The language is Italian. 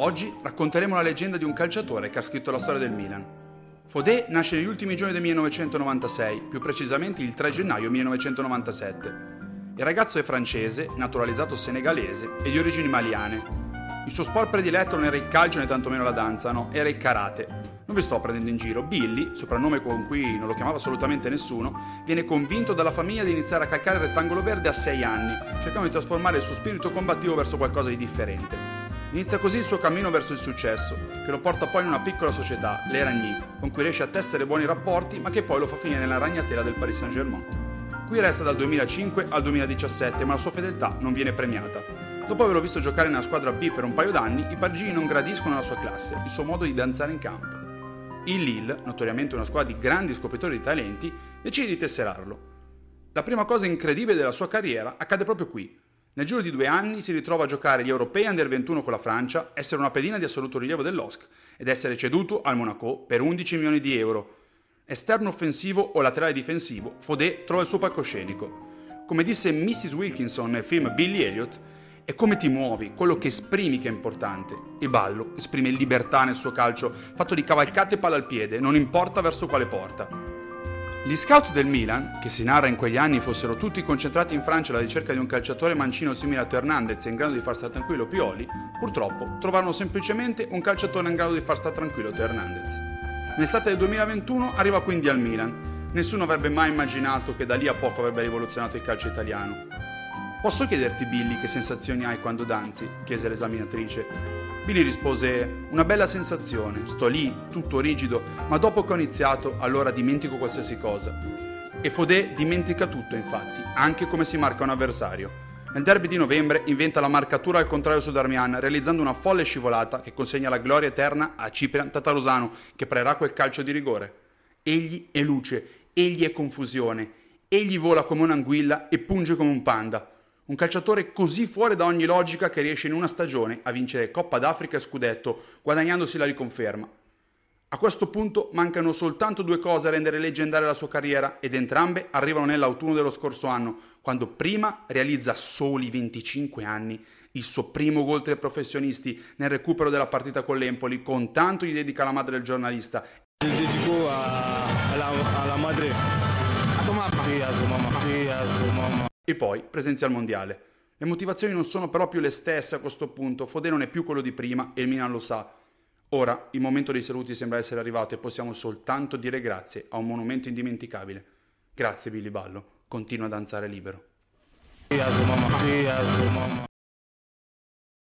Oggi racconteremo la leggenda di un calciatore che ha scritto la storia del Milan. Fodé nasce negli ultimi giorni del 1996, più precisamente il 3 gennaio 1997. Il ragazzo è francese, naturalizzato senegalese e di origini maliane. Il suo sport prediletto non era il calcio né tantomeno la danza, no, era il karate. Non vi sto prendendo in giro. Billy, soprannome con cui non lo chiamava assolutamente nessuno, viene convinto dalla famiglia di iniziare a calcare il rettangolo verde a 6 anni, cercando di trasformare il suo spirito combattivo verso qualcosa di differente. Inizia così il suo cammino verso il successo, che lo porta poi in una piccola società, le Ragny, con cui riesce a tessere buoni rapporti, ma che poi lo fa finire nella ragnatela del Paris Saint-Germain. Qui resta dal 2005 al 2017, ma la sua fedeltà non viene premiata. Dopo averlo visto giocare nella squadra B per un paio d'anni, i parigini non gradiscono la sua classe, il suo modo di danzare in campo. Il Lille, notoriamente una squadra di grandi scopritori di talenti, decide di tesserarlo. La prima cosa incredibile della sua carriera accade proprio qui, nel giro di due anni si ritrova a giocare gli europei under 21 con la Francia, essere una pedina di assoluto rilievo dell'OSC ed essere ceduto al Monaco per 11 milioni di euro. Esterno offensivo o laterale difensivo, Fodé trova il suo palcoscenico. Come disse Mrs. Wilkinson nel film Billy Elliot, è come ti muovi, quello che esprimi che è importante. Il ballo esprime libertà nel suo calcio, fatto di cavalcate e palla al piede, non importa verso quale porta. Gli scout del Milan, che si narra in quegli anni fossero tutti concentrati in Francia alla ricerca di un calciatore mancino simile a Teo Hernandez e in grado di far stare tranquillo Pioli, purtroppo trovarono semplicemente un calciatore in grado di far stare tranquillo Teo Hernandez. Nell'estate del 2021 arriva quindi al Milan. Nessuno avrebbe mai immaginato che da lì a poco avrebbe rivoluzionato il calcio italiano. Posso chiederti, Billy, che sensazioni hai quando danzi? chiese l'esaminatrice. Billy rispose: Una bella sensazione, sto lì, tutto rigido, ma dopo che ho iniziato, allora dimentico qualsiasi cosa. E Fodé dimentica tutto, infatti, anche come si marca un avversario. Nel derby di novembre inventa la marcatura al contrario su Darmian, realizzando una folle scivolata che consegna la gloria eterna a Ciprian Tatarusano, che parerà quel calcio di rigore. Egli è luce, egli è confusione, egli vola come un'anguilla e punge come un panda. Un calciatore così fuori da ogni logica che riesce in una stagione a vincere Coppa d'Africa e Scudetto, guadagnandosi la riconferma. A questo punto mancano soltanto due cose a rendere leggendaria la sua carriera ed entrambe arrivano nell'autunno dello scorso anno, quando prima realizza soli 25 anni il suo primo gol tra i professionisti nel recupero della partita con l'Empoli, con tanto gli dedica la madre del giornalista. Il dedico alla, alla madre. A tua mamma? Sì, a tua mamma. Sì, a tua mamma e poi presenzia al mondiale. Le motivazioni non sono però più le stesse a questo punto, Fodé non è più quello di prima e il Milan lo sa. Ora il momento dei saluti sembra essere arrivato e possiamo soltanto dire grazie a un monumento indimenticabile. Grazie Billy Ballo, continua a danzare libero. Sì,